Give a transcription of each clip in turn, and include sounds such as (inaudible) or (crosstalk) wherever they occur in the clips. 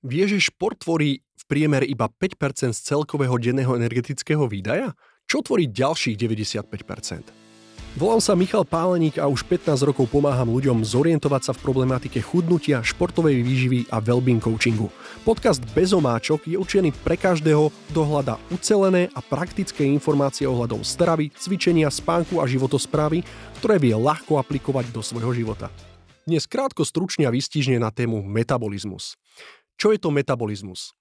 Vieš, že šport tvorí v priemere iba 5% z celkového denného energetického výdaja? Čo tvorí ďalších 95%? Volám sa Michal Páleník a už 15 rokov pomáham ľuďom zorientovať sa v problematike chudnutia, športovej výživy a well-being coachingu. Podcast Bez omáčok je určený pre každého, kto hľadá ucelené a praktické informácie ohľadom stravy, cvičenia, spánku a životosprávy, ktoré vie ľahko aplikovať do svojho života. Dnes krátko stručne a vystižne na tému metabolizmus. Čo je to metabolizmus?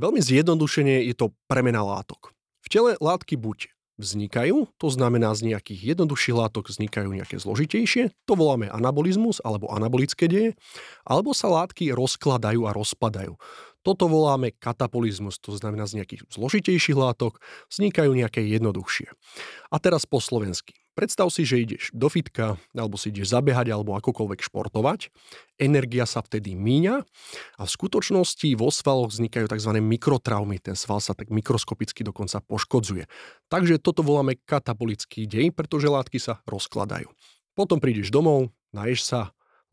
Veľmi zjednodušene je to premena látok. V tele látky buď vznikajú, to znamená z nejakých jednoduchších látok vznikajú nejaké zložitejšie, to voláme anabolizmus alebo anabolické deje, alebo sa látky rozkladajú a rozpadajú. Toto voláme katabolizmus, to znamená z nejakých zložitejších látok vznikajú nejaké jednoduchšie. A teraz po slovensky. Predstav si, že ideš do fitka, alebo si ideš zabehať, alebo akokoľvek športovať. Energia sa vtedy míňa a v skutočnosti vo svaloch vznikajú tzv. mikrotraumy. Ten sval sa tak mikroskopicky dokonca poškodzuje. Takže toto voláme katabolický dej, pretože látky sa rozkladajú. Potom prídeš domov, naješ sa,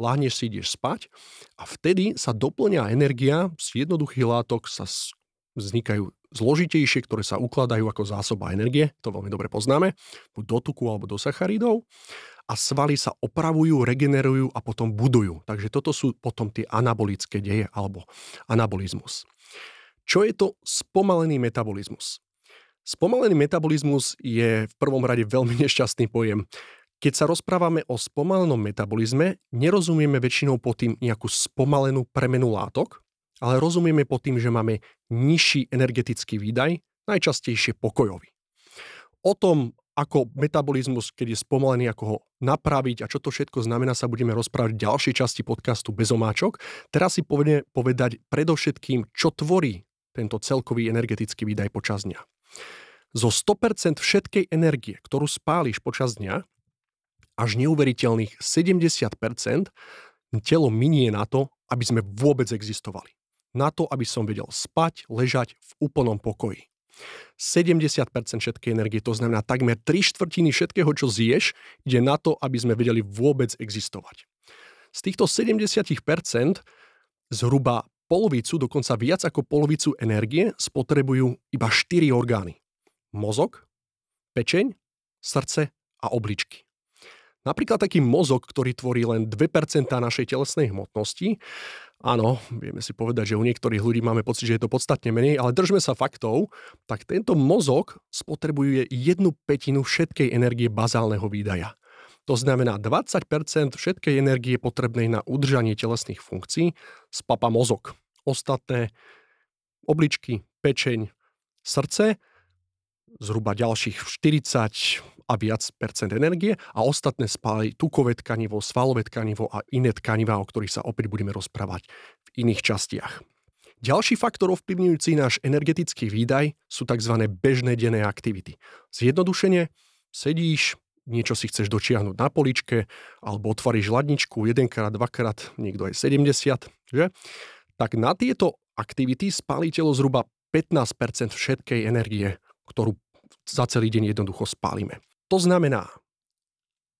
láhneš si, ideš spať a vtedy sa doplňa energia z jednoduchých látok, sa vznikajú zložitejšie, ktoré sa ukladajú ako zásoba energie, to veľmi dobre poznáme, buď do tuku alebo do sacharidov a svaly sa opravujú, regenerujú a potom budujú. Takže toto sú potom tie anabolické deje alebo anabolizmus. Čo je to spomalený metabolizmus? Spomalený metabolizmus je v prvom rade veľmi (laughs) nešťastný pojem. Keď sa rozprávame o spomalenom metabolizme, nerozumieme väčšinou po tým nejakú spomalenú premenu látok, ale rozumieme pod tým, že máme nižší energetický výdaj, najčastejšie pokojový. O tom, ako metabolizmus, keď je spomalený, ako ho napraviť a čo to všetko znamená, sa budeme rozprávať v ďalšej časti podcastu bez omáčok. Teraz si povedeme povedať predovšetkým, čo tvorí tento celkový energetický výdaj počas dňa. Zo 100% všetkej energie, ktorú spáliš počas dňa, až neuveriteľných 70% telo minie na to, aby sme vôbec existovali. Na to, aby som vedel spať, ležať v úplnom pokoji. 70% všetkej energie, to znamená takmer 3 štvrtiny všetkého, čo zješ, ide na to, aby sme vedeli vôbec existovať. Z týchto 70% zhruba polovicu, dokonca viac ako polovicu energie spotrebujú iba 4 orgány. Mozog, pečeň, srdce a obličky. Napríklad taký mozog, ktorý tvorí len 2% našej telesnej hmotnosti. Áno, vieme si povedať, že u niektorých ľudí máme pocit, že je to podstatne menej, ale držme sa faktov, tak tento mozog spotrebuje jednu petinu všetkej energie bazálneho výdaja. To znamená 20% všetkej energie potrebnej na udržanie telesných funkcií spapa mozog. Ostatné obličky, pečeň, srdce, zhruba ďalších 40 a viac percent energie a ostatné spáli tukové tkanivo, svalové tkanivo a iné tkaniva, o ktorých sa opäť budeme rozprávať v iných častiach. Ďalší faktor ovplyvňujúci náš energetický výdaj sú tzv. bežné denné aktivity. Zjednodušene sedíš, niečo si chceš dočiahnuť na poličke, alebo otvoríš ladničku jedenkrát, dvakrát, niekto je 70, že? Tak na tieto aktivity spálí telo zhruba 15% všetkej energie, ktorú za celý deň jednoducho spálime. To znamená,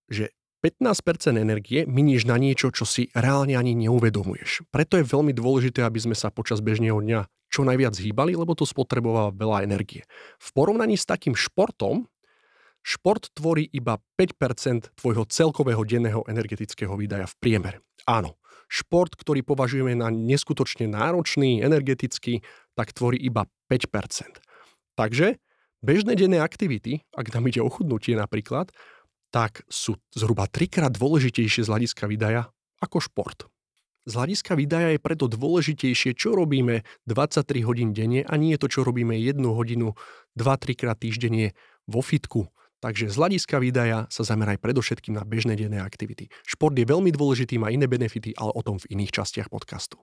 že 15% energie miníš na niečo, čo si reálne ani neuvedomuješ. Preto je veľmi dôležité, aby sme sa počas bežného dňa čo najviac hýbali, lebo to spotrebováva veľa energie. V porovnaní s takým športom, šport tvorí iba 5% tvojho celkového denného energetického výdaja v priemere. Áno, šport, ktorý považujeme na neskutočne náročný, energetický, tak tvorí iba 5%. Takže Bežné denné aktivity, ak nám ide o chudnutie napríklad, tak sú zhruba trikrát dôležitejšie z hľadiska výdaja ako šport. Z hľadiska výdaja je preto dôležitejšie, čo robíme 23 hodín denne a nie to, čo robíme 1 hodinu 2-3 krát týždenne vo fitku. Takže z hľadiska výdaja sa zameraj predovšetkým na bežné denné aktivity. Šport je veľmi dôležitý, má iné benefity, ale o tom v iných častiach podcastu.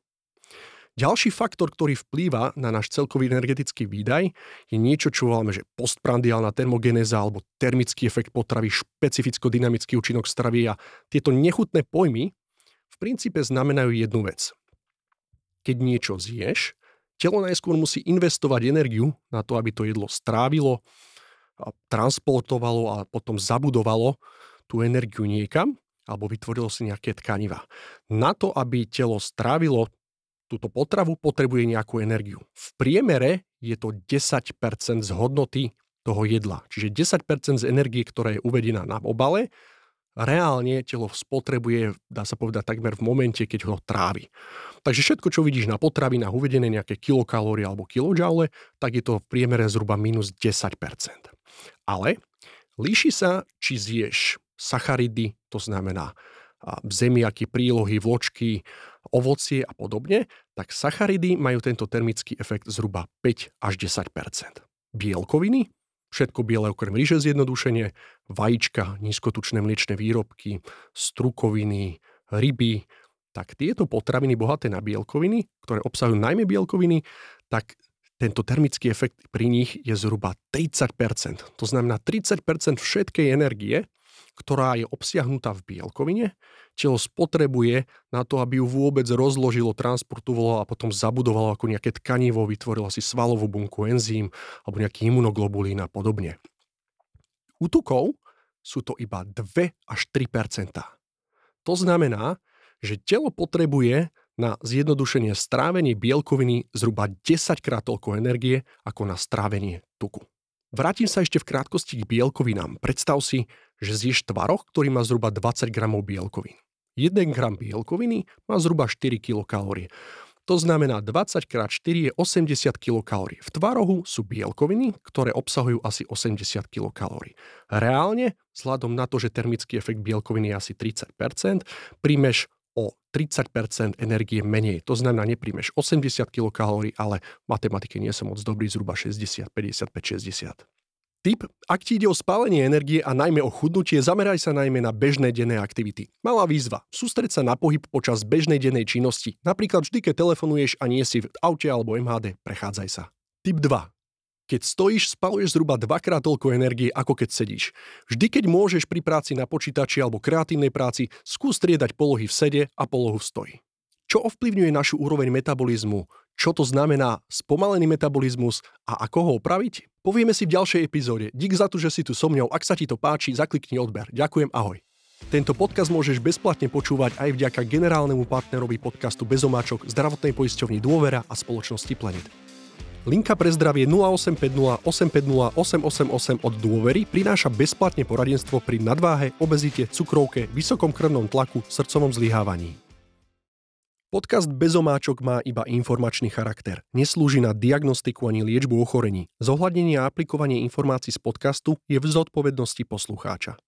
Ďalší faktor, ktorý vplýva na náš celkový energetický výdaj, je niečo, čo voláme, že postprandiálna termogenéza alebo termický efekt potravy, špecificko-dynamický účinok stravy a tieto nechutné pojmy v princípe znamenajú jednu vec. Keď niečo zješ, telo najskôr musí investovať energiu na to, aby to jedlo strávilo, transportovalo a potom zabudovalo tú energiu niekam alebo vytvorilo si nejaké tkaniva. Na to, aby telo strávilo túto potravu, potrebuje nejakú energiu. V priemere je to 10% z hodnoty toho jedla. Čiže 10% z energie, ktorá je uvedená na obale, reálne telo spotrebuje, dá sa povedať, takmer v momente, keď ho trávi. Takže všetko, čo vidíš na potravinách uvedené nejaké kilokalórie alebo kilojoule, tak je to v priemere zhruba minus 10%. Ale líši sa, či zješ sacharidy, to znamená zemiaky, prílohy, vločky, ovocie a podobne, tak sacharidy majú tento termický efekt zhruba 5 až 10% Bielkoviny, všetko biele okrem ríže zjednodušenie, vajíčka, nízkotučné mliečne výrobky, strukoviny, ryby, tak tieto potraviny bohaté na bielkoviny, ktoré obsahujú najmä bielkoviny, tak tento termický efekt pri nich je zhruba 30%. To znamená 30% všetkej energie, ktorá je obsiahnutá v bielkovine, telo spotrebuje na to, aby ju vôbec rozložilo, transportovalo a potom zabudovalo ako nejaké tkanivo, vytvorilo si svalovú bunku, enzym alebo nejaký imunoglobulín a podobne. U tukov sú to iba 2 až 3% To znamená, že telo potrebuje na zjednodušenie strávenie bielkoviny zhruba 10 krát toľko energie ako na strávenie tuku. Vrátim sa ešte v krátkosti k bielkovinám. Predstav si, že zješ tvaroch, ktorý má zhruba 20 gramov bielkovín. 1 gram bielkoviny má zhruba 4 kilokalórie. To znamená 20 x 4 je 80 kilokalórií. V tvarohu sú bielkoviny, ktoré obsahujú asi 80 kilokalórií. Reálne, vzhľadom na to, že termický efekt bielkoviny je asi 30%, príjmeš o 30% energie menej. To znamená, nepríjmeš 80 kcal, ale v matematike nie som moc dobrý, zhruba 60, 55, 60. Tip, ak ti ide o spálenie energie a najmä o chudnutie, zameraj sa najmä na bežné denné aktivity. Malá výzva, sústreď sa na pohyb počas bežnej dennej činnosti. Napríklad vždy, keď telefonuješ a nie si v aute alebo MHD, prechádzaj sa. Tip 2. Keď stojíš, spaluješ zhruba dvakrát toľko energie, ako keď sedíš. Vždy, keď môžeš pri práci na počítači alebo kreatívnej práci, skús striedať polohy v sede a polohu v stoji. Čo ovplyvňuje našu úroveň metabolizmu? Čo to znamená spomalený metabolizmus a ako ho opraviť? Povieme si v ďalšej epizóde. Dík za to, že si tu so mňou. Ak sa ti to páči, zaklikni odber. Ďakujem, ahoj. Tento podcast môžeš bezplatne počúvať aj vďaka generálnemu partnerovi podcastu Bezomáčok, zdravotnej poisťovni Dôvera a spoločnosti Planet. Linka pre zdravie 0850 850 888 od Dôvery prináša bezplatne poradenstvo pri nadváhe, obezite, cukrovke, vysokom krvnom tlaku, srdcovom zlyhávaní. Podcast Bezomáčok má iba informačný charakter. Neslúži na diagnostiku ani liečbu ochorení. Zohľadnenie a aplikovanie informácií z podcastu je v zodpovednosti poslucháča.